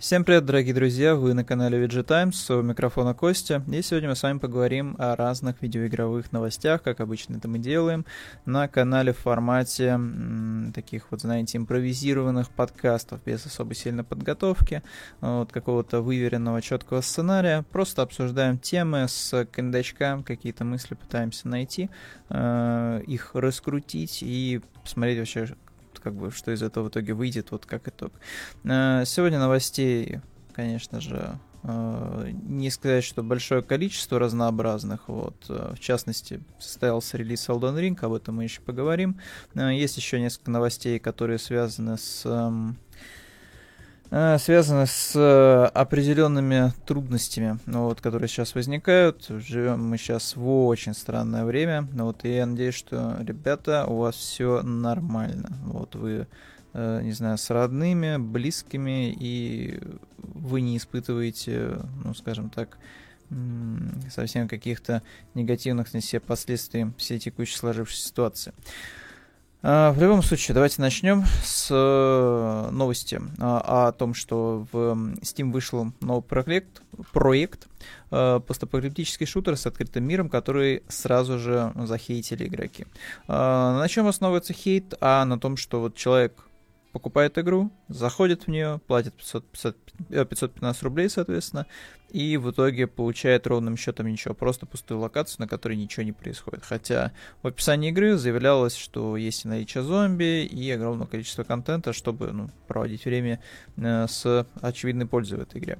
Всем привет, дорогие друзья! Вы на канале VG Times, у микрофона Костя. И сегодня мы с вами поговорим о разных видеоигровых новостях, как обычно это мы делаем, на канале в формате м, таких вот, знаете, импровизированных подкастов, без особой сильной подготовки, вот какого-то выверенного, четкого сценария. Просто обсуждаем темы с кондачка, какие-то мысли пытаемся найти, э, их раскрутить и посмотреть вообще, как бы, что из этого в итоге выйдет, вот как итог. Э, сегодня новостей, конечно же, э, не сказать, что большое количество разнообразных. Вот. Э, в частности, состоялся релиз Elden Ring, об этом мы еще поговорим. Есть еще несколько новостей, которые связаны с эм, связано с э, определенными трудностями, ну, вот, которые сейчас возникают. Живем мы сейчас в очень странное время. Ну, вот, и я надеюсь, что, ребята, у вас все нормально. Вот вы, э, не знаю, с родными, близкими, и вы не испытываете, ну, скажем так, совсем каких-то негативных на себе последствий всей текущей сложившейся ситуации. А, в любом случае, давайте начнем с э, новости а, о том, что в Steam вышел новый проект, проект э, постапокалиптический шутер с открытым миром, который сразу же захейтили игроки. А, на чем основывается хейт? А на том, что вот человек покупает игру, заходит в нее, платит 500, 500, 515 рублей, соответственно, и в итоге получает ровным счетом ничего, просто пустую локацию, на которой ничего не происходит. Хотя в описании игры заявлялось, что есть и наличие зомби, и огромное количество контента, чтобы ну, проводить время э, с очевидной пользой в этой игре.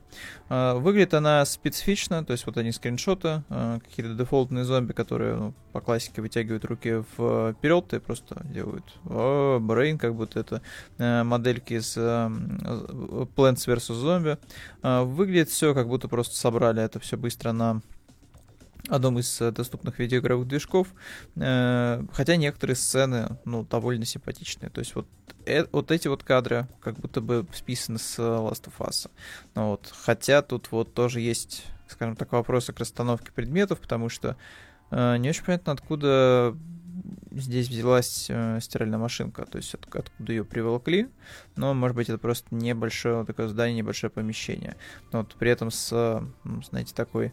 Э, выглядит она специфично, то есть вот они скриншоты, э, какие-то дефолтные зомби, которые ну, по классике вытягивают руки вперед и просто делают о, брейн, как будто это э, модельки из э, Plants vs. Zombie. Э, выглядит все как будто просто просто собрали это все быстро на одном из э, доступных видеоигровых движков, э, хотя некоторые сцены, ну, довольно симпатичные, то есть вот, э, вот эти вот кадры как будто бы списаны с Last of Us, ну, вот, хотя тут вот тоже есть, скажем так, вопросы к расстановке предметов, потому что не очень понятно, откуда здесь взялась э, стиральная машинка, то есть от, откуда ее приволокли, но, может быть, это просто небольшое такое здание, небольшое помещение. Но вот при этом с, знаете, такой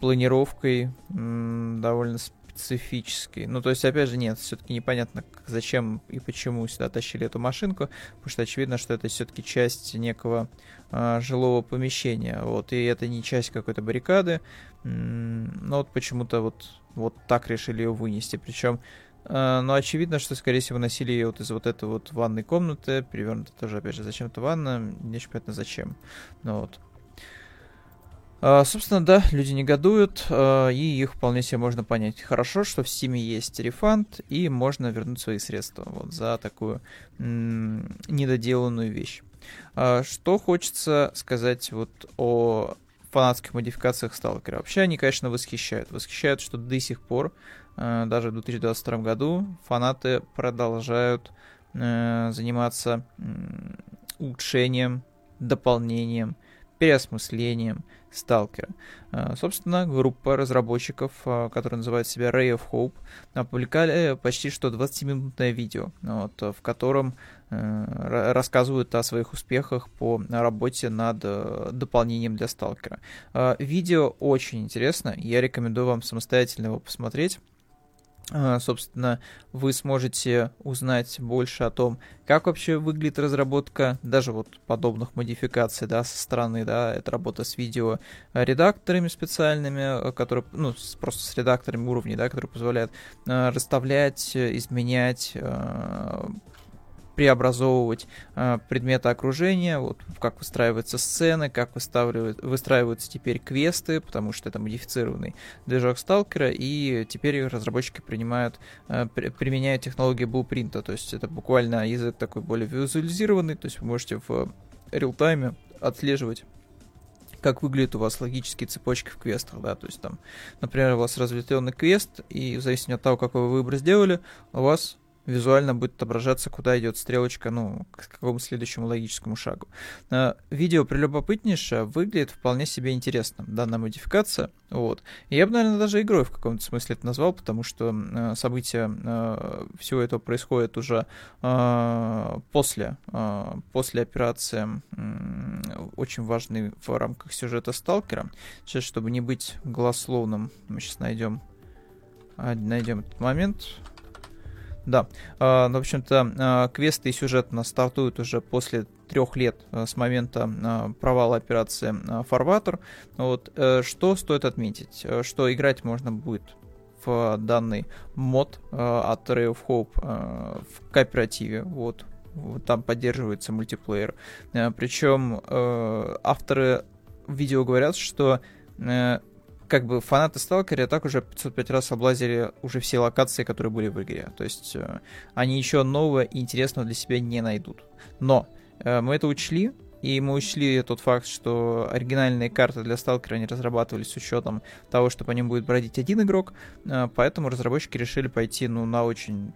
планировкой м, довольно специфической. Ну, то есть, опять же, нет, все-таки непонятно, зачем и почему сюда тащили эту машинку, потому что очевидно, что это все-таки часть некого а, жилого помещения, вот, и это не часть какой-то баррикады, но вот почему-то вот, вот так решили ее вынести, причем но очевидно, что, скорее всего, носили ее вот из вот этой вот ванной комнаты, перевернута тоже, опять же, зачем-то ванна, не очень понятно зачем. Ну вот. Uh, собственно, да, люди негодуют, uh, и их вполне себе можно понять. Хорошо, что в Steam есть рефанд, и можно вернуть свои средства вот, за такую недоделанную вещь. Uh, что хочется сказать вот о фанатских модификациях Сталкера? Вообще они, конечно, восхищают. Восхищают, что до сих пор Э, даже в 2022 году фанаты продолжают э, заниматься улучшением, дополнением, переосмыслением Сталкера. Э, собственно, группа разработчиков, которая называет себя Ray of Hope, опубликовали почти что 20-минутное видео, вот, в котором рассказывают о своих успехах по работе над дополнением для Сталкера. Видео очень интересно, я рекомендую вам самостоятельно его посмотреть. А, собственно, вы сможете узнать больше о том, как вообще выглядит разработка даже вот подобных модификаций, да, со стороны, да, это работа с видео редакторами специальными, э, которые, ну, просто с редакторами уровней, да, которые позволяют э, расставлять, изменять, э, преобразовывать э, предметы окружения, вот как выстраиваются сцены, как выстраиваются теперь квесты, потому что это модифицированный движок сталкера, и теперь разработчики принимают, э, при, применяют технологию блупринта, то есть это буквально язык такой более визуализированный, то есть вы можете в реал-тайме отслеживать как выглядят у вас логические цепочки в квестах, да, то есть там, например, у вас разветвленный квест, и в зависимости от того, какой вы выбор сделали, у вас визуально будет отображаться, куда идет стрелочка, ну, к какому следующему логическому шагу. Э, видео прелюбопытнейшее, выглядит вполне себе интересно, данная модификация, вот. Я бы, наверное, даже игрой в каком-то смысле это назвал, потому что э, события э, всего этого происходит уже э, после, после операции, очень важной в рамках сюжета Сталкера. Сейчас, чтобы не быть голословным, мы сейчас найдем, найдем этот момент. Да, э, ну, в общем-то, э, квесты и сюжет у нас стартуют уже после трех лет э, с момента провала операции Фарватер. Вот, э, что стоит отметить? Э, что играть можно будет в данный мод от Ray of Hope в кооперативе. Вот, там поддерживается мультиплеер. Э, причем авторы видео говорят, что как бы фанаты Сталкера так уже 505 раз облазили уже все локации, которые были в игре. То есть э, они еще нового и интересного для себя не найдут. Но э, мы это учли, и мы учли тот факт, что оригинальные карты для Сталкера не разрабатывались с учетом того, что по ним будет бродить один игрок, э, поэтому разработчики решили пойти ну, на очень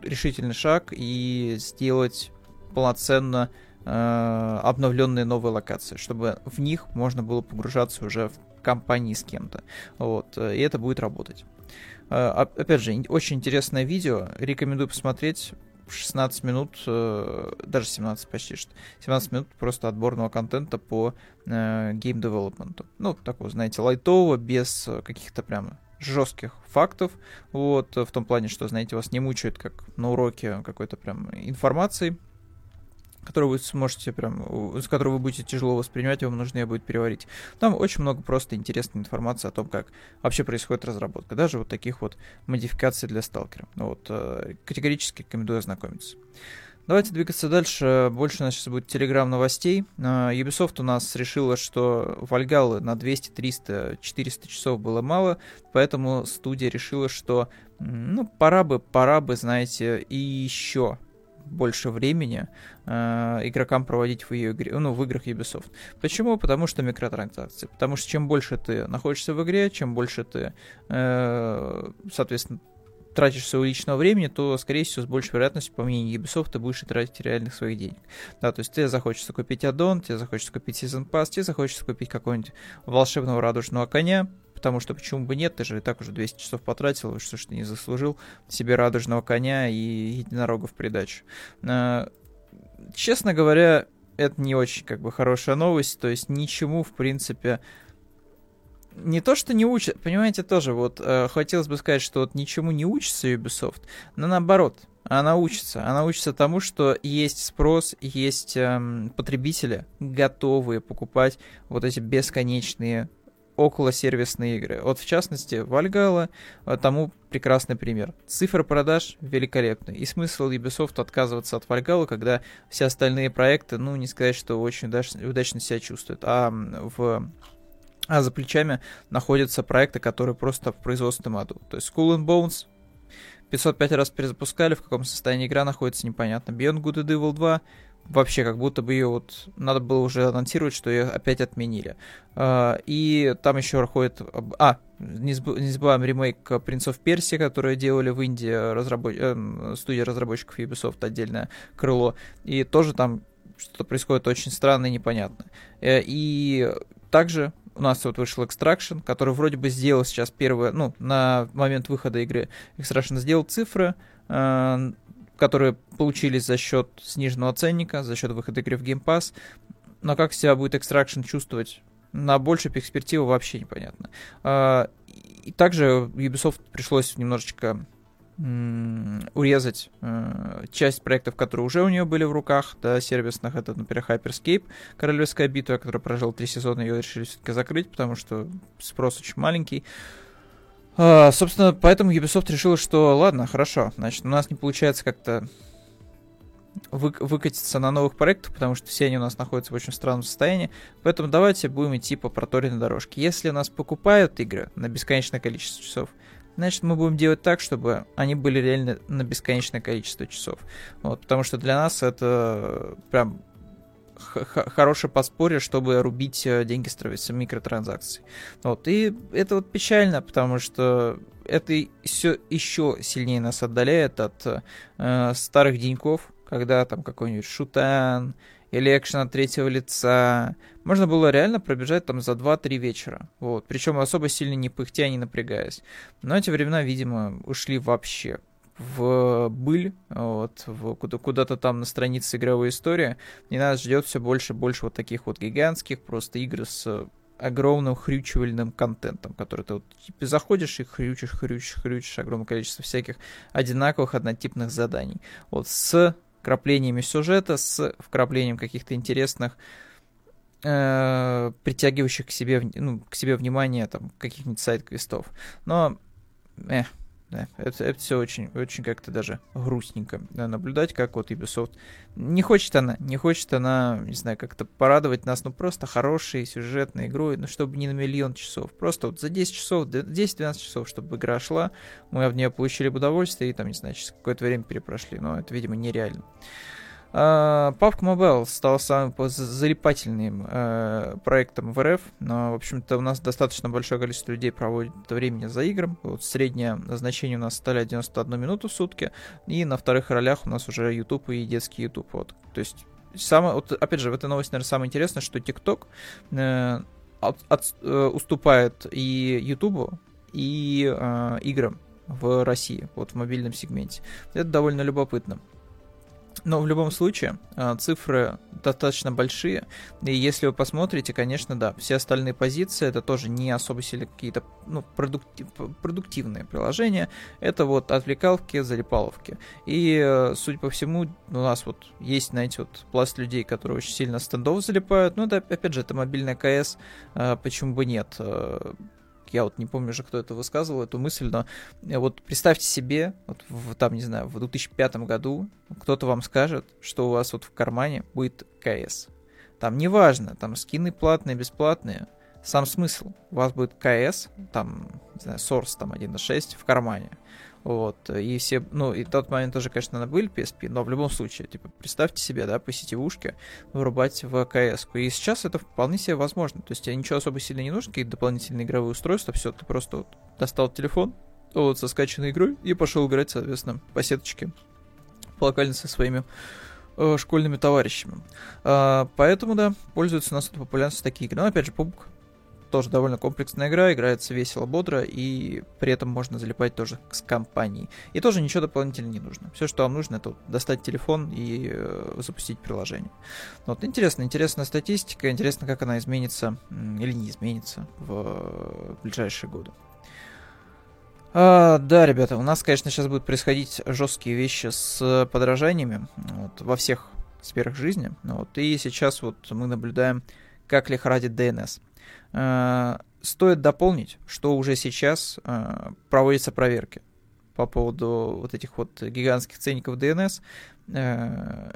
решительный шаг и сделать полноценно э, обновленные новые локации, чтобы в них можно было погружаться уже в компании с кем-то. Вот, э, и это будет работать. Э, опять же, очень интересное видео, рекомендую посмотреть. 16 минут, э, даже 17 почти что, 17 минут просто отборного контента по гейм девелопменту. Ну, такого, знаете, лайтового, без каких-то прям жестких фактов, вот, в том плане, что, знаете, вас не мучают, как на уроке какой-то прям информации, которую вы сможете прям, с которой вы будете тяжело воспринимать, вам нужно ее будет переварить. Там очень много просто интересной информации о том, как вообще происходит разработка, даже вот таких вот модификаций для сталкера. Вот, э, категорически рекомендую ознакомиться. Давайте двигаться дальше. Больше у нас сейчас будет телеграм новостей. Э, Ubisoft у нас решила, что Вальгалы на 200, 300, 400 часов было мало, поэтому студия решила, что ну, пора бы, пора бы, знаете, и еще больше времени э, игрокам проводить в ее игре, ну, в играх Ubisoft. Почему? Потому что микротранзакции. Потому что чем больше ты находишься в игре, чем больше ты, э, соответственно, тратишь своего личного времени, то, скорее всего, с большей вероятностью, по мнению Ubisoft, ты будешь тратить реальных своих денег. Да, то есть тебе захочется купить аддон, тебе захочется купить Season Pass, тебе захочется купить какого-нибудь волшебного радужного коня, потому что почему бы нет, ты же и так уже 200 часов потратил, что ж ты не заслужил себе радужного коня и единорога в придачу. Честно говоря, это не очень как бы хорошая новость, то есть ничему, в принципе, не то, что не учат, понимаете, тоже вот э, хотелось бы сказать, что вот ничему не учится Ubisoft, но наоборот, она учится. Она учится тому, что есть спрос, есть эм, потребители, готовые покупать вот эти бесконечные околосервисные игры. Вот в частности, Valhalla э, тому прекрасный пример. Цифры продаж великолепны. И смысл Ubisoft отказываться от Valhalla, когда все остальные проекты, ну, не сказать, что очень удачно, удачно себя чувствуют. А в а за плечами находятся проекты, которые просто в производственном аду. То есть Skull and Bones 505 раз перезапускали, в каком состоянии игра находится, непонятно. Beyond Good and Evil 2 вообще как будто бы ее вот надо было уже анонсировать, что ее опять отменили. Uh, и там еще проходит... А, не, заб... не забываем ремейк of Persia, который делали в Индии разработ... э, студия разработчиков Ubisoft, отдельное крыло. И тоже там что-то происходит очень странно и непонятно. Э, и также у нас вот вышел Extraction, который вроде бы сделал сейчас первое, ну, на момент выхода игры Extraction сделал цифры, э, которые получились за счет сниженного ценника, за счет выхода игры в Game Pass. Но как себя будет Extraction чувствовать на большей перспективу вообще непонятно. Э, и также Ubisoft пришлось немножечко урезать э, часть проектов, которые уже у нее были в руках, да, сервисных, это, например, Hyperscape, Королевская битва, которая прожила три сезона, ее решили все-таки закрыть, потому что спрос очень маленький. А, собственно, поэтому Ubisoft решила, что ладно, хорошо, значит, у нас не получается как-то вы, выкатиться на новых проектах, потому что все они у нас находятся в очень странном состоянии. Поэтому давайте будем идти по проторенной дорожке. Если нас покупают игры на бесконечное количество часов, значит, мы будем делать так, чтобы они были реально на бесконечное количество часов. Вот, потому что для нас это прям хорошее подспорье, чтобы рубить э, деньги с микротранзакций. Вот. И это вот печально, потому что это все еще сильнее нас отдаляет от э, старых деньков, когда там какой-нибудь шутан или экшен от третьего лица. Можно было реально пробежать там за 2-3 вечера. Вот. Причем особо сильно не пыхтя, не напрягаясь. Но эти времена, видимо, ушли вообще в быль, вот, в, куда-то там на странице игровой истории, и нас ждет все больше и больше вот таких вот гигантских просто игр с огромным хрючивальным контентом, который ты вот типа, заходишь и хрючишь, хрючишь, хрючишь огромное количество всяких одинаковых однотипных заданий. Вот с вкраплениями сюжета, с вкраплением каких-то интересных э, притягивающих к себе, ну, к себе внимание там каких-нибудь сайт-квестов. Но, э, да, это, это все очень, очень как-то даже грустненько да, наблюдать, как вот Ubisoft не хочет она, не хочет она, не знаю, как-то порадовать нас, ну просто хорошей сюжетной игрой, ну чтобы не на миллион часов, просто вот за 10 часов, 10-12 часов, чтобы игра шла, мы в нее получили бы удовольствие и там, не знаю, через какое-то время перепрошли, но это, видимо, нереально. PUBG Mobile стал самым залипательным uh, проектом в РФ, но, в общем-то, у нас достаточно большое количество людей проводит времени за играми. Вот среднее значение у нас стали 91 минуту в сутки, и на вторых ролях у нас уже YouTube и детский YouTube. Вот. То есть, самое, вот, опять же, в этой новости, наверное, самое интересное, что TikTok uh, от, от, uh, уступает и YouTube, и uh, играм в России, вот в мобильном сегменте. Это довольно любопытно. Но в любом случае, а, цифры достаточно большие. И если вы посмотрите, конечно, да, все остальные позиции это тоже не особо сильно какие-то ну, продуктив, продуктивные приложения. Это вот отвлекаловки, залипаловки. И, э, судя по всему, у нас вот есть, знаете, вот пласт людей, которые очень сильно стендов залипают. Ну, это, опять же, это мобильная КС, а, почему бы нет э, я вот не помню уже, кто это высказывал, эту мысль, но э, вот представьте себе, вот в, там, не знаю, в 2005 году кто-то вам скажет, что у вас вот в кармане будет КС. Там неважно, там скины платные, бесплатные, сам смысл. У вас будет КС, там, не знаю, Source там 1.6 в кармане. Вот, и все, ну, и тот момент тоже, конечно, были PSP, но в любом случае, типа, представьте себе, да, по сетевушке вырубать в КС. -ку. И сейчас это вполне себе возможно. То есть тебе ничего особо сильно не нужно, какие-то дополнительные игровые устройства, все, ты просто вот достал телефон, вот, со скачанной игрой, и пошел играть, соответственно, по сеточке, локально со своими э, школьными товарищами. А, поэтому, да, пользуются у нас этой популярностью такие игры. Но, опять же, PUBG тоже довольно комплексная игра, играется весело, бодро, и при этом можно залипать тоже с компанией. И тоже ничего дополнительно не нужно. Все, что вам нужно, это достать телефон и э, запустить приложение. Вот, интересно, интересная статистика, интересно, как она изменится или не изменится в ближайшие годы. А, да, ребята, у нас, конечно, сейчас будут происходить жесткие вещи с подражаниями вот, во всех сферах жизни. Вот, и сейчас вот мы наблюдаем, как лихорадит DNS. Э, стоит дополнить, что уже сейчас э, проводятся проверки по поводу вот этих вот гигантских ценников DNS. Э,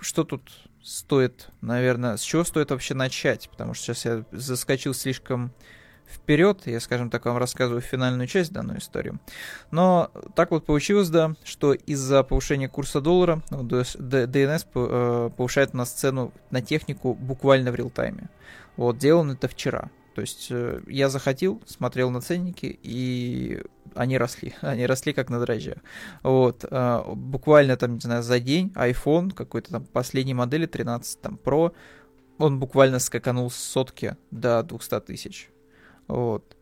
что тут стоит, наверное, с чего стоит вообще начать? Потому что сейчас я заскочил слишком вперед, я, скажем так, вам рассказываю финальную часть данной истории. Но так вот получилось, да, что из-за повышения курса доллара DNS повышает на сцену на технику буквально в реал-тайме. Вот, делал это вчера. То есть э, я заходил, смотрел на ценники, и они росли. Они росли как на дрожжах. Вот. Э, буквально там, не знаю, за день iPhone какой-то там последней модели 13 там Pro, он буквально скаканул с сотки до 200 тысяч. Вот.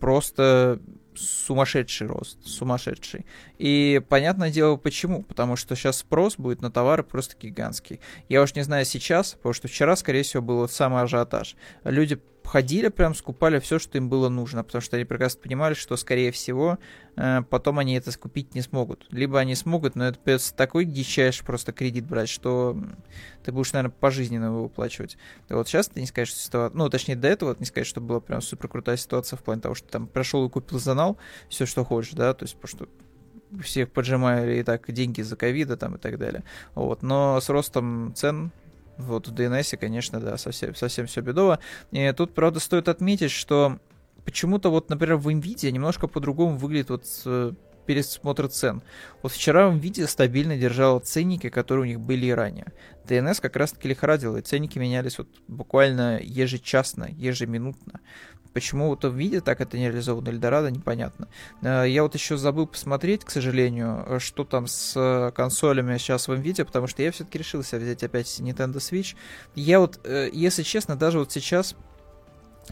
Просто сумасшедший рост, сумасшедший. И понятное дело почему, потому что сейчас спрос будет на товары просто гигантский. Я уж не знаю сейчас, потому что вчера, скорее всего, был вот самый ажиотаж. Люди ходили, прям скупали все, что им было нужно, потому что они прекрасно понимали, что, скорее всего, э, потом они это скупить не смогут. Либо они смогут, но это придется такой дичайший просто кредит брать, что ты будешь, наверное, пожизненно его выплачивать. Вот сейчас ты не скажешь, что ситуация... Ну, точнее, до этого не сказать, что была прям супер крутая ситуация в плане того, что там прошел и купил занал, все, что хочешь, да, то есть, потому что всех поджимали и так деньги за ковида там и так далее. Вот. Но с ростом цен вот в DNS, конечно, да, совсем, совсем все бедово. И тут, правда, стоит отметить, что почему-то вот, например, в NVIDIA немножко по-другому выглядит вот пересмотр цен. Вот вчера Nvidia стабильно держала ценники, которые у них были и ранее. DNS как раз-таки лихорадил, и ценники менялись вот буквально ежечасно, ежеминутно. Почему вот в виде так это не реализовано Эльдорадо, непонятно. Э, я вот еще забыл посмотреть, к сожалению, что там с консолями сейчас в NVIDIA, потому что я все-таки решился взять опять Nintendo Switch. Я вот, э, если честно, даже вот сейчас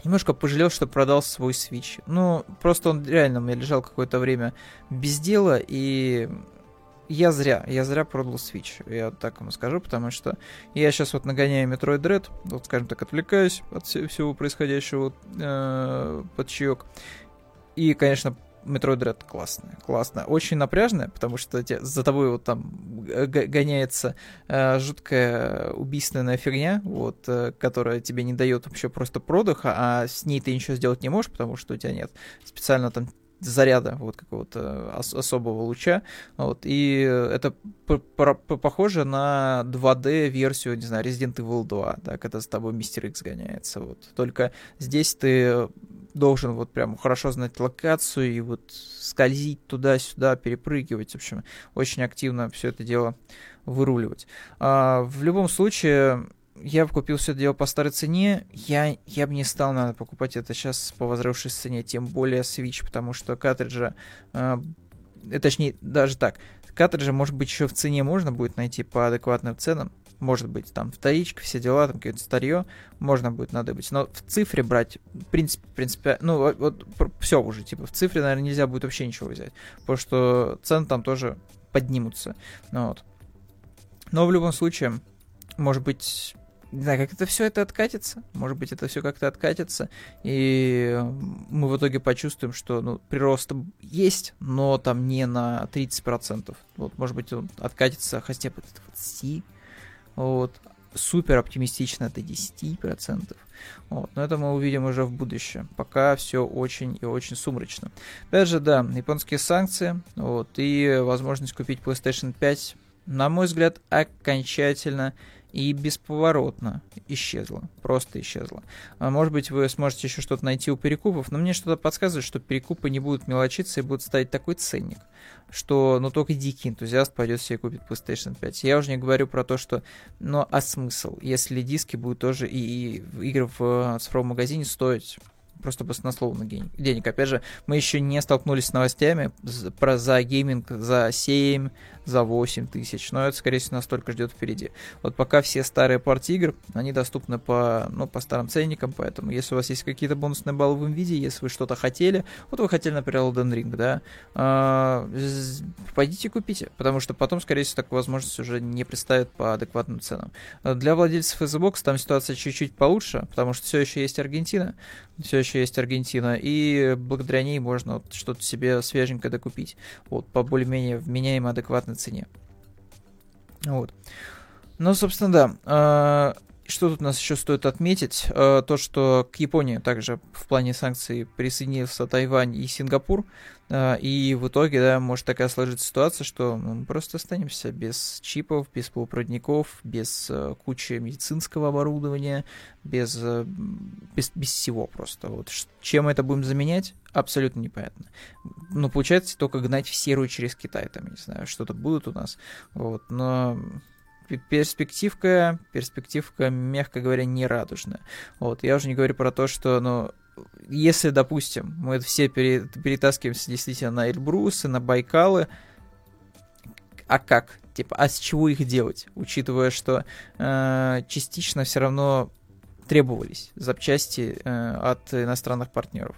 немножко пожалел, что продал свой Switch. Ну, просто он реально у меня лежал какое-то время без дела, и я зря, я зря продал Switch, я так вам скажу, потому что я сейчас вот нагоняю Metroid Dread, вот, скажем так, отвлекаюсь от всего происходящего э, под чаек. И, конечно, Metroid Dread классная, классная. Очень напряжная, потому что те, за тобой вот там гоняется э, жуткая убийственная фигня, вот, э, которая тебе не дает вообще просто продыха, а с ней ты ничего сделать не можешь, потому что у тебя нет специально там заряда вот какого-то ос- особого луча. Вот, и это похоже на 2D-версию, не знаю, Resident Evil 2, да, когда с тобой Мистер Икс гоняется. Вот. Только здесь ты должен вот прям хорошо знать локацию и вот скользить туда-сюда, перепрыгивать, в общем, очень активно все это дело выруливать. А, в любом случае, я бы купил все это дело по старой цене. Я, я бы не стал, надо покупать это сейчас по возросшей цене, тем более Switch, потому что картриджа, э, точнее, даже так, картриджа, может быть, еще в цене можно будет найти по адекватным ценам. Может быть, там вторичка, все дела, там какое-то старье, можно будет надо быть. Но в цифре брать, в принципе, в принципе, ну, вот, вот все уже, типа, в цифре, наверное, нельзя будет вообще ничего взять. Потому что цены там тоже поднимутся. Ну, вот. Но в любом случае, может быть, не знаю, как это все это откатится. Может быть, это все как-то откатится. И мы в итоге почувствуем, что ну, прирост есть, но там не на 30%. Вот, может быть, он откатится хотя бы до 20%. Вот. Супер оптимистично до 10%. Вот. Но это мы увидим уже в будущем. Пока все очень и очень сумрачно. Опять же, да, японские санкции. Вот, и возможность купить PlayStation 5, на мой взгляд, окончательно и бесповоротно исчезла. Просто исчезла. А может быть, вы сможете еще что-то найти у перекупов, но мне что-то подсказывает, что перекупы не будут мелочиться и будут ставить такой ценник, что ну только дикий энтузиаст пойдет себе купит PlayStation 5. Я уже не говорю про то, что ну а смысл, если диски будут тоже и, и игры в цифровом магазине стоить просто баснословно денег. Опять же, мы еще не столкнулись с новостями про за гейминг за 7, за 8 тысяч, но это, скорее всего, настолько ждет впереди. Вот пока все старые партии игр, они доступны по, ну, по старым ценникам, поэтому если у вас есть какие-то бонусные баллы в виде, если вы что-то хотели, вот вы хотели, например, Elden Ring, да, э, пойдите купите, потому что потом, скорее всего, такую возможность уже не представят по адекватным ценам. Для владельцев Xbox там ситуация чуть-чуть получше, потому что все еще есть Аргентина, все еще есть Аргентина, и благодаря ней можно вот что-то себе свеженькое докупить, вот, по более-менее вменяемой адекватной цене. Вот. Ну, собственно, да. Что тут нас еще стоит отметить? А, то, что к Японии также в плане санкций присоединился Тайвань и Сингапур. А, и в итоге, да, может такая сложиться ситуация, что мы просто останемся без чипов, без полупроводников, без кучи медицинского оборудования, без, без, без всего просто. Вот. Чем это будем заменять? абсолютно непонятно. Ну, получается, только гнать в серую через Китай, там, не знаю, что-то будут у нас. Вот, но перспективка, перспективка, мягко говоря, не радужная. Вот, я уже не говорю про то, что, ну, если, допустим, мы все перетаскиваемся действительно на Эльбрусы, на Байкалы, а как? Типа, а с чего их делать? Учитывая, что э, частично все равно требовались запчасти э, от иностранных партнеров.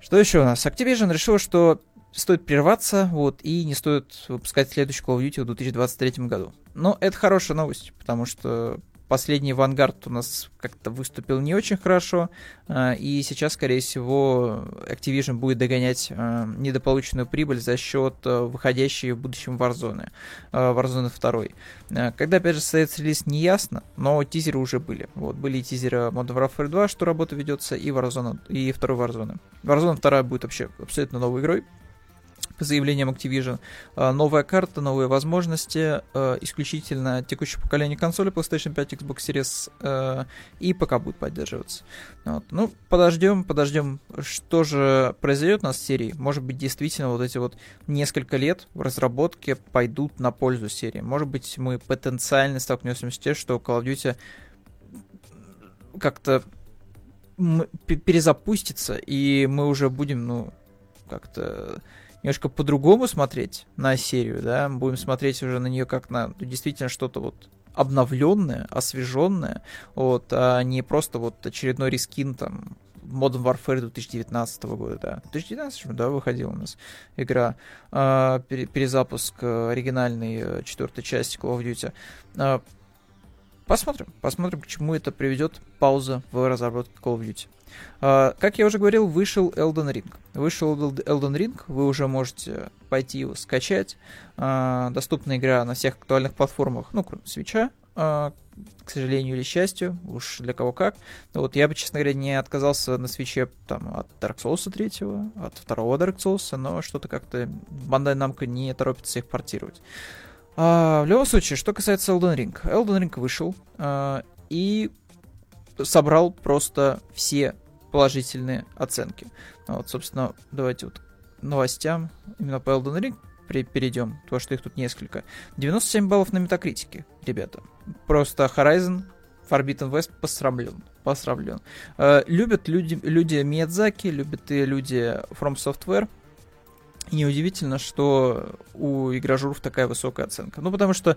Что еще у нас? Activision решил, что стоит прерваться, вот, и не стоит выпускать следующий Call of Duty в 2023 году. Но это хорошая новость, потому что Последний Vanguard у нас как-то выступил не очень хорошо, а, и сейчас, скорее всего, Activision будет догонять а, недополученную прибыль за счет а, выходящей в будущем Warzone, Warzone 2. Когда, опять же, состоится релиз, не ясно, но тизеры уже были. Вот, были тизеры Modern Warfare 2, что работа ведется, и Warzone, и второй Warzone. Warzone 2 будет вообще абсолютно новой игрой, по заявлениям Activision. А, новая карта, новые возможности, а, исключительно текущее поколение консоли PlayStation 5, Xbox Series а, и пока будет поддерживаться. Вот. Ну, подождем, подождем, что же произойдет у нас с серией. Может быть, действительно, вот эти вот несколько лет в разработке пойдут на пользу серии. Может быть, мы потенциально столкнемся с тем, что Call of Duty как-то перезапустится, и мы уже будем, ну, как-то немножко по-другому смотреть на серию, да, будем смотреть уже на нее как на ну, действительно что-то вот обновленное, освеженное, вот, а не просто вот очередной рискин там Modern Warfare 2019 года, да. 2019, да, выходила у нас игра, э, перезапуск оригинальной э, четвертой части Call of Duty. Посмотрим, посмотрим, к чему это приведет пауза в разработке Call of Duty. Uh, как я уже говорил, вышел Elden Ring. Вышел Elden Ring, вы уже можете пойти его скачать. Uh, доступна игра на всех актуальных платформах, ну, кроме свеча, к сожалению или счастью, уж для кого как. Вот я бы, честно говоря, не отказался на свече там, от Dark Souls 3, от второго Dark Souls, но что-то как-то Bandai Namco не торопится их портировать. А, в любом случае, что касается Elden Ring. Elden Ring вышел а, и собрал просто все положительные оценки. Вот, собственно, давайте вот новостям именно по Elden Ring перейдем, потому что их тут несколько. 97 баллов на метакритике, ребята. Просто Horizon Forbidden West посрамлен. Посрамлен. Э, любят люди, люди Миядзаки, любят и люди From Software. И неудивительно, что у игражуров такая высокая оценка. Ну, потому что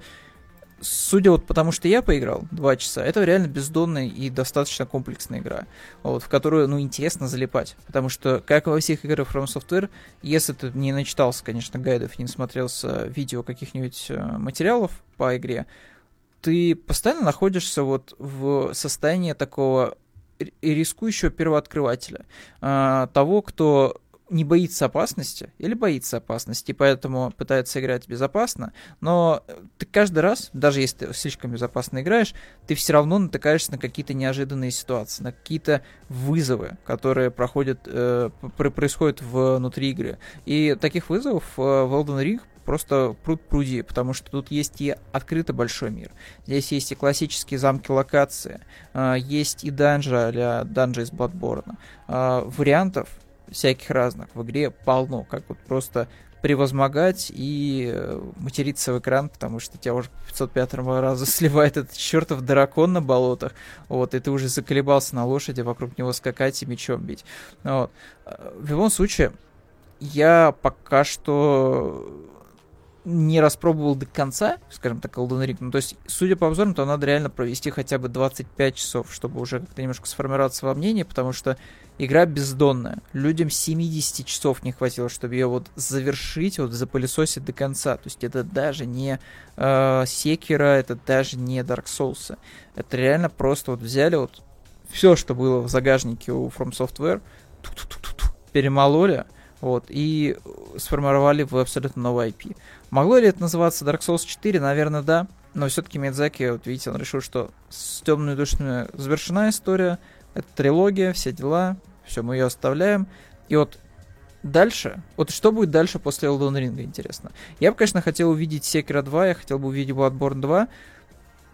судя вот потому, что я поиграл два часа, это реально бездонная и достаточно комплексная игра, вот, в которую, ну, интересно залипать. Потому что, как во всех играх From Software, если ты не начитался, конечно, гайдов, не смотрелся видео каких-нибудь э, материалов по игре, ты постоянно находишься вот в состоянии такого рискующего первооткрывателя, э, того, кто не боится опасности или боится опасности, поэтому пытается играть безопасно, но ты каждый раз, даже если ты слишком безопасно играешь, ты все равно натыкаешься на какие-то неожиданные ситуации, на какие-то вызовы, которые проходят, э, происходят внутри игры. И таких вызовов э, в Elden Ring просто пруд пруди, потому что тут есть и открытый большой мир, здесь есть и классические замки локации, э, есть и данжи а данжи из Bloodborne. Э, вариантов всяких разных в игре полно, как вот просто превозмогать и э, материться в экран, потому что тебя уже 505 раза сливает этот чертов дракон на болотах, вот, и ты уже заколебался на лошади, вокруг него скакать и мечом бить. Вот. Э, в любом случае, я пока что не распробовал до конца, скажем так, Elden Ring. Ну, то есть, судя по обзорам, то надо реально провести хотя бы 25 часов, чтобы уже как-то немножко сформироваться во мнении, потому что игра бездонная. Людям 70 часов не хватило, чтобы ее вот завершить, вот запылесосить до конца. То есть, это даже не э, Sekiro, это даже не Dark Souls. Это реально просто вот взяли вот все, что было в загажнике у From Software, перемололи, вот, и сформировали в абсолютно новый IP. Могло ли это называться Dark Souls 4? Наверное, да. Но все-таки Мидзаки, вот видите, он решил, что с темными душами завершена история, это трилогия, все дела, все, мы ее оставляем. И вот дальше, вот что будет дальше после Elden Ring, интересно. Я бы, конечно, хотел увидеть Sekiro 2, я хотел бы увидеть Bloodborne 2,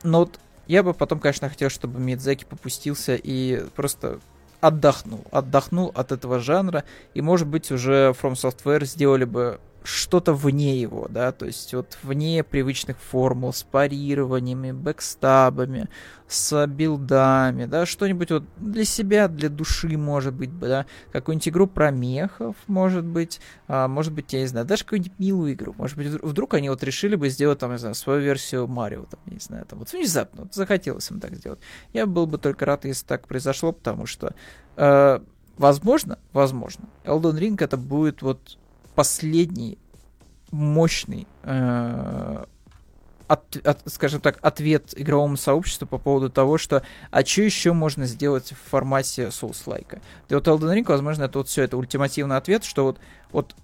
но вот я бы потом, конечно, хотел, чтобы Мидзаки попустился и просто отдохнул, отдохнул от этого жанра, и, может быть, уже From Software сделали бы что-то вне его, да, то есть вот вне привычных формул, с парированиями, бэкстабами, с билдами, да, что-нибудь вот для себя, для души, может быть, да, какую-нибудь игру про мехов, может быть, а, может быть, я не знаю, даже какую-нибудь милую игру, может быть, вдруг они вот решили бы сделать, там, не знаю, свою версию Марио, там, не знаю, там, вот внезапно, вот захотелось им так сделать. Я был бы только рад, если так произошло, потому что, э, возможно, возможно, Elden Ring это будет вот последний мощный, э, от, от, скажем так, ответ игровому сообществу по поводу того, что а что еще можно сделать в формате Souls-like. И вот Elden Ring, возможно, это вот все, это ультимативный ответ, что вот, вот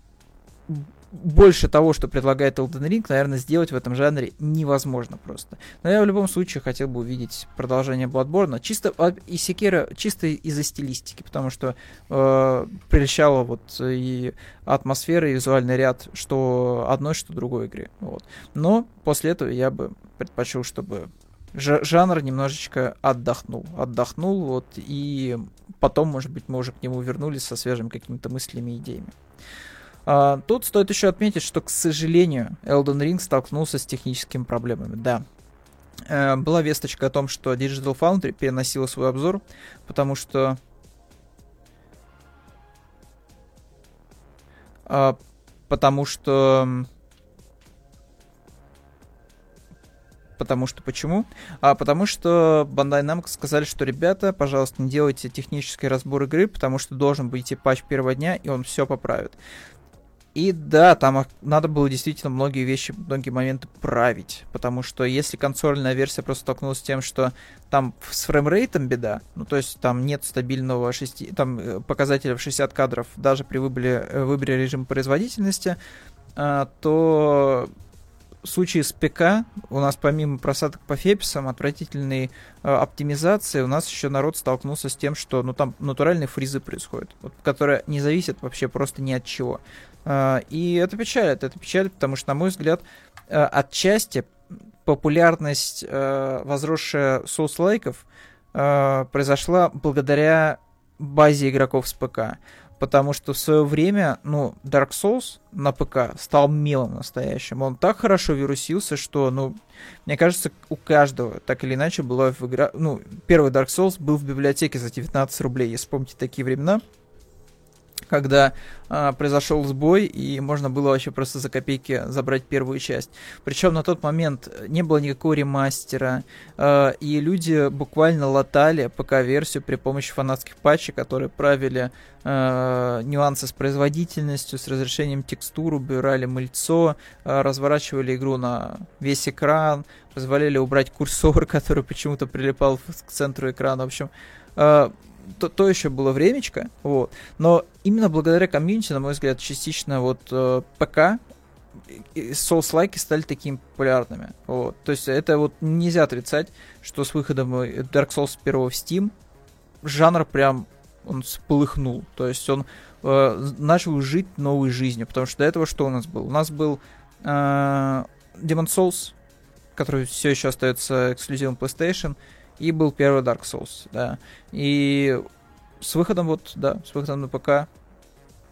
больше того, что предлагает Elden Ring, наверное, сделать в этом жанре невозможно просто. Но я в любом случае хотел бы увидеть продолжение Bloodborne, чисто и Секира чисто из-за стилистики, потому что э, прельщала вот и атмосфера, и визуальный ряд, что одной, что другой игре. Вот. Но после этого я бы предпочел, чтобы жанр немножечко отдохнул. Отдохнул, вот, и потом, может быть, мы уже к нему вернулись со свежими какими-то мыслями и идеями. А, тут стоит еще отметить, что, к сожалению, Elden Ring столкнулся с техническими проблемами. Да, э, была весточка о том, что Digital Foundry переносила свой обзор, потому что а, потому что Потому что почему? А потому что Bandai Namco сказали, что ребята, пожалуйста, не делайте технический разбор игры, потому что должен быть и патч первого дня, и он все поправит. И да, там надо было действительно многие вещи, многие моменты править, потому что если консольная версия просто столкнулась с тем, что там с фреймрейтом беда, ну то есть там нет стабильного 6, там э, показателя в 60 кадров даже при выборе, э, выборе режима производительности, а, то в случае с ПК у нас помимо просадок по феписам, отвратительной э, оптимизации, у нас еще народ столкнулся с тем, что ну там натуральные фризы происходят, вот, которые не зависят вообще просто ни от чего. Э, и это печалит, это печалит, потому что, на мой взгляд, э, отчасти популярность э, возросшая соус-лайков э, произошла благодаря базе игроков с ПК потому что в свое время, ну, Dark Souls на ПК стал милым настоящим. Он так хорошо вирусился, что, ну, мне кажется, у каждого так или иначе была в игра... Ну, первый Dark Souls был в библиотеке за 19 рублей, если помните такие времена когда а, произошел сбой, и можно было вообще просто за копейки забрать первую часть. Причем на тот момент не было никакого ремастера, а, и люди буквально латали ПК-версию при помощи фанатских патчей, которые правили а, нюансы с производительностью, с разрешением текстур, убирали мыльцо, а, разворачивали игру на весь экран, позволяли убрать курсор, который почему-то прилипал к центру экрана. В общем, а, то, то еще было времечко, вот. Но именно благодаря комьюнити, на мой взгляд, частично вот э, ПК Souls-лайки стали такими популярными. Вот. То есть это вот нельзя отрицать, что с выходом Dark Souls 1 в Steam жанр прям он сплыхнул. То есть он э, начал жить новой жизнью. Потому что до этого что у нас был? У нас был э, Demon Souls, который все еще остается эксклюзивом PlayStation и был первый Dark Souls, да. И с выходом вот, да, с выходом на ПК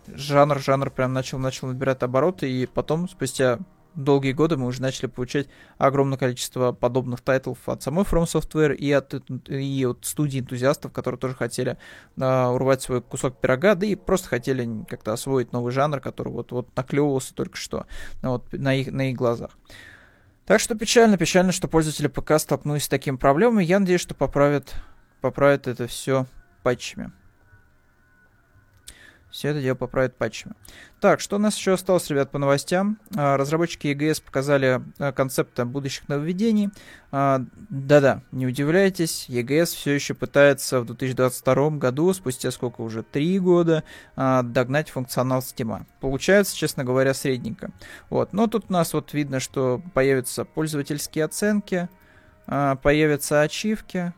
жанр, жанр прям начал, начал набирать обороты, и потом, спустя долгие годы, мы уже начали получать огромное количество подобных тайтлов от самой From Software и от, и от студий энтузиастов, которые тоже хотели uh, урвать свой кусок пирога, да и просто хотели как-то освоить новый жанр, который вот, вот наклевывался только что вот, на, их, на их глазах. Так что печально, печально, что пользователи ПК столкнулись с такими проблемами. Я надеюсь, что поправят, поправят это все патчами. Все это дело поправят патчами. Так, что у нас еще осталось, ребят, по новостям? А, разработчики EGS показали а, концепты будущих нововведений. А, да-да, не удивляйтесь, EGS все еще пытается в 2022 году, спустя сколько уже, три года, догнать функционал Steam. Получается, честно говоря, средненько. Вот. Но тут у нас вот видно, что появятся пользовательские оценки, появятся ачивки,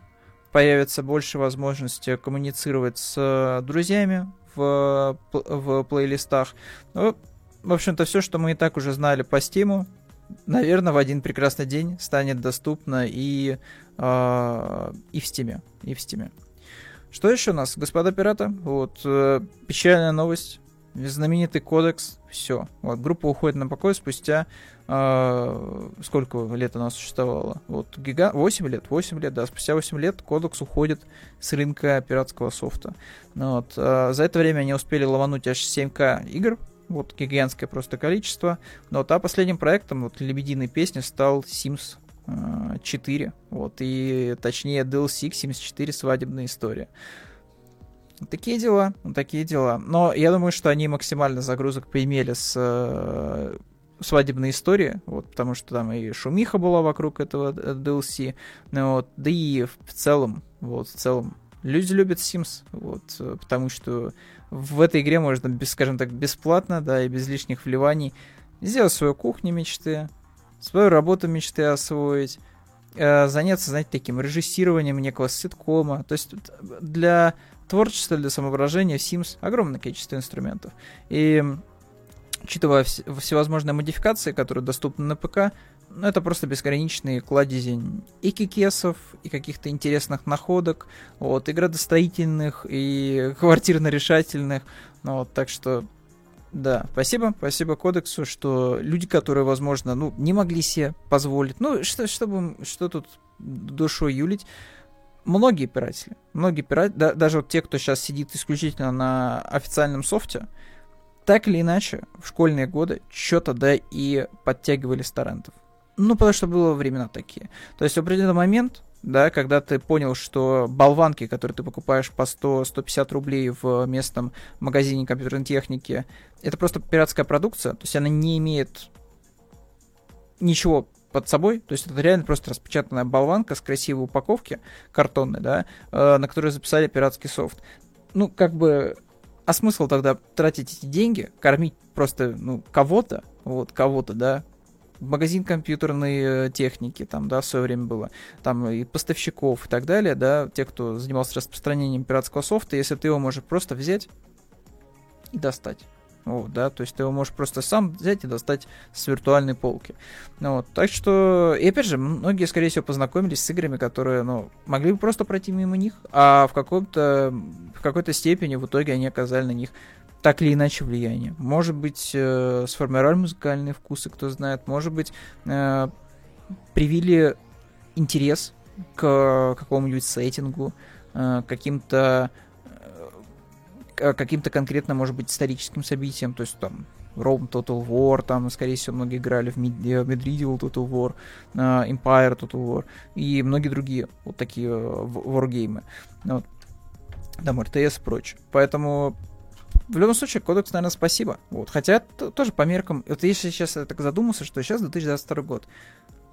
появится больше возможности коммуницировать с друзьями в, в плейлистах. Ну, в общем-то, все, что мы и так уже знали по Стиму, наверное, в один прекрасный день станет доступно и, э, и в Стиме. И в Стиме. Что еще у нас, господа пираты? Вот, э, печальная новость. Знаменитый кодекс. Все. Вот, группа уходит на покой спустя э, сколько лет она существовала? Вот, гига... 8 лет, 8 лет, да, спустя 8 лет кодекс уходит с рынка пиратского софта. Ну, вот, э, за это время они успели ломануть аж 7к игр, вот, гигантское просто количество. Но вот, а последним проектом, вот, «Лебединой песни» стал Sims 4, вот, и точнее DLC к Sims 4 свадебная история. Такие дела, такие дела. Но я думаю, что они максимально загрузок поимели с э, свадебной истории, вот, потому что там и шумиха была вокруг этого DLC, ну, вот, да и в целом, вот, в целом Люди любят Sims, вот, потому что в этой игре можно, без, скажем так, бесплатно, да, и без лишних вливаний сделать свою кухню мечты, свою работу мечты освоить, э, заняться, знаете, таким режиссированием некого ситкома. То есть для творчества, для самовыражения в Sims огромное количество инструментов. И учитывая вс- всевозможные модификации, которые доступны на ПК, ну, это просто безграничный кладези и кикесов, и каких-то интересных находок, вот, и градостроительных, и квартирно-решательных, ну, вот, так что да, спасибо, спасибо кодексу, что люди, которые, возможно, ну, не могли себе позволить, ну, что, чтобы, что тут душой юлить, многие пиратели, многие пиратели, да, даже вот те, кто сейчас сидит исключительно на официальном софте, так или иначе, в школьные годы что-то, да, и подтягивали с торрентов. Ну, потому что было времена такие. То есть в определенный момент, да, когда ты понял, что болванки, которые ты покупаешь по 100-150 рублей в местном магазине компьютерной техники, это просто пиратская продукция, то есть она не имеет ничего под собой, то есть это реально просто распечатанная болванка с красивой упаковки, картонной, да, э, на которую записали пиратский софт. Ну, как бы, а смысл тогда тратить эти деньги, кормить просто, ну, кого-то, вот, кого-то, да, магазин компьютерной э, техники, там, да, в свое время было, там и поставщиков и так далее, да, те, кто занимался распространением пиратского софта, если ты его можешь просто взять и достать. Вот, да, то есть ты его можешь просто сам взять и достать с виртуальной полки. Ну, вот, так что, и опять же, многие, скорее всего, познакомились с играми, которые, ну, могли бы просто пройти мимо них, а в каком-то, в какой-то степени в итоге они оказали на них так или иначе влияние. Может быть, э, сформировали музыкальные вкусы, кто знает. Может быть, э, привили интерес к какому-нибудь сеттингу, э, каким-то каким-то конкретно, может быть, историческим событиям, то есть там Rome Total War, там, скорее всего, многие играли в Medieval Total War, uh, Empire Total War и многие другие вот такие uh, wargame. Вот. Там RTS и прочее. Поэтому в любом случае, кодекс, наверное, спасибо. Вот. Хотя тоже по меркам... Вот если сейчас я так задумался, что сейчас 2022 год.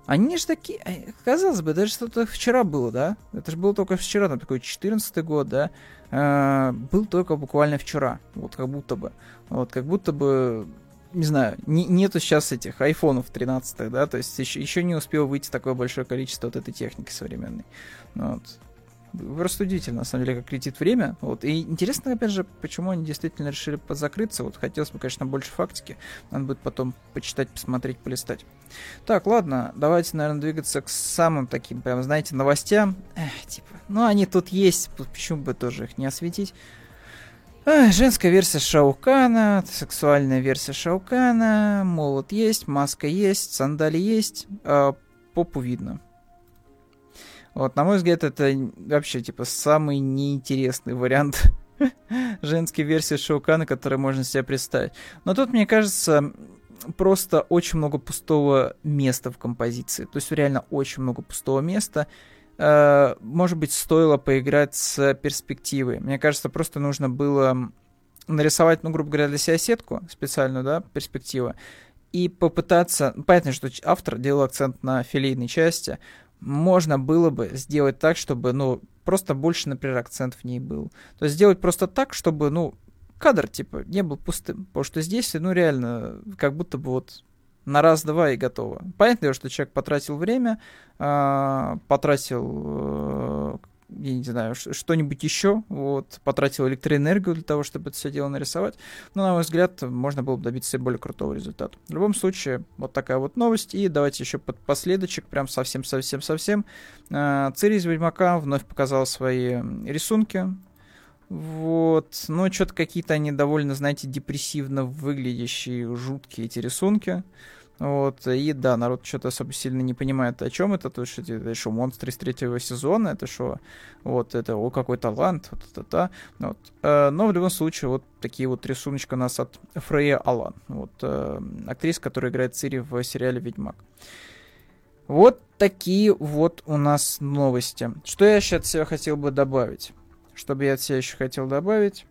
Они же такие... Казалось бы, даже что-то вчера было, да? Это же было только вчера, там такой 14 год, да? Э, был только буквально вчера. Вот как будто бы. Вот как будто бы не знаю, не, нету сейчас этих айфонов 13, да, то есть еще, еще не успел выйти такое большое количество вот этой техники современной. Вот. Просто удивительно, на самом деле, как летит время. Вот. И интересно, опять же, почему они действительно решили позакрыться. Вот хотелось бы, конечно, больше фактики. Надо будет потом почитать, посмотреть, полистать. Так, ладно, давайте, наверное, двигаться к самым таким, прям, знаете, новостям. Эх, типа, ну, они тут есть, почему бы тоже их не осветить. Женская версия Шаукана, сексуальная версия Шаукана, молот есть, маска есть, сандали есть, э, попу видно. Вот, на мой взгляд, это вообще, типа, самый неинтересный вариант женской версии Шоукана, который можно себе представить. Но тут, мне кажется, просто очень много пустого места в композиции. То есть реально очень много пустого места. Э, может быть, стоило поиграть с перспективой. Мне кажется, просто нужно было нарисовать, ну, грубо говоря, для себя сетку специальную, да, перспективу, и попытаться... Понятно, что автор делал акцент на филейной части, можно было бы сделать так, чтобы, ну, просто больше, например, акцент в ней был. То есть сделать просто так, чтобы, ну, кадр, типа, не был пустым. Потому что здесь, ну, реально, как будто бы вот на раз-два и готово. Понятно, что человек потратил время, э, потратил э, я не знаю, что-нибудь еще, вот, потратил электроэнергию для того, чтобы это все дело нарисовать. Но, на мой взгляд, можно было бы добиться более крутого результата. В любом случае, вот такая вот новость. И давайте еще под последочек, прям совсем-совсем-совсем. А, Цири из Ведьмака вновь показал свои рисунки. Вот, но что-то какие-то они довольно, знаете, депрессивно выглядящие, жуткие эти рисунки. Вот, и да, народ что-то особо сильно не понимает, о чем это, то есть это что, монстры из третьего сезона, это что, вот, это, о, какой талант, вот это, та, вот. Э, но в любом случае, вот такие вот рисуночки у нас от Фрея Алан, вот, э, актриса, которая играет Цири в сериале «Ведьмак». Вот такие вот у нас новости. Что я сейчас от себя хотел бы добавить? Что бы я от себя еще хотел добавить?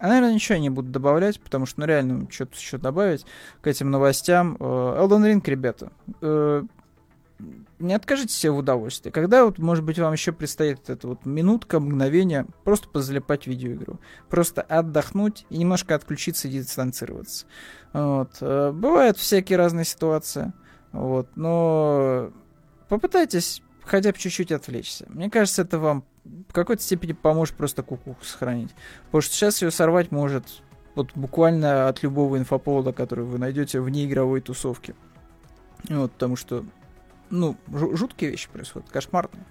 А, наверное, ничего не буду добавлять, потому что, ну, реально, что-то еще добавить к этим новостям. Э, Elden Ring, ребята. Э, не откажите себе в удовольствии. Когда вот, может быть, вам еще предстоит эта вот минутка, мгновение, просто позалипать видеоигру. Просто отдохнуть и немножко отключиться и дистанцироваться. Вот. Э, бывают всякие разные ситуации. Вот. Но попытайтесь хотя бы чуть-чуть отвлечься. Мне кажется, это вам в какой-то степени поможет просто куку сохранить. Потому что сейчас ее сорвать может вот буквально от любого инфоповода, который вы найдете вне игровой тусовки. Вот, потому что, ну, жуткие вещи происходят, кошмарные.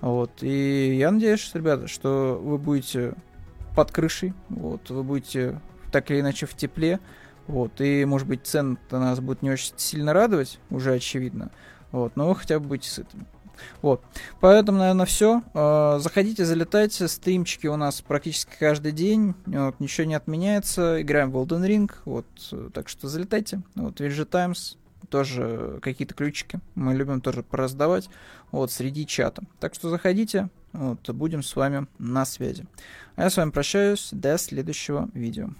Вот, и я надеюсь, ребята, что вы будете под крышей, вот, вы будете так или иначе в тепле, вот, и, может быть, цены нас будут не очень сильно радовать, уже очевидно, вот, но вы хотя бы будете сытыми. Вот. Поэтому, наверное, все. А, заходите, залетайте. Стримчики у нас практически каждый день. Вот, ничего не отменяется. Играем в Golden Ring. Вот, так что залетайте. Вот, VG Times тоже какие-то ключики мы любим тоже пораздавать вот среди чата. Так что заходите, вот, будем с вами на связи. А я с вами прощаюсь, до следующего видео.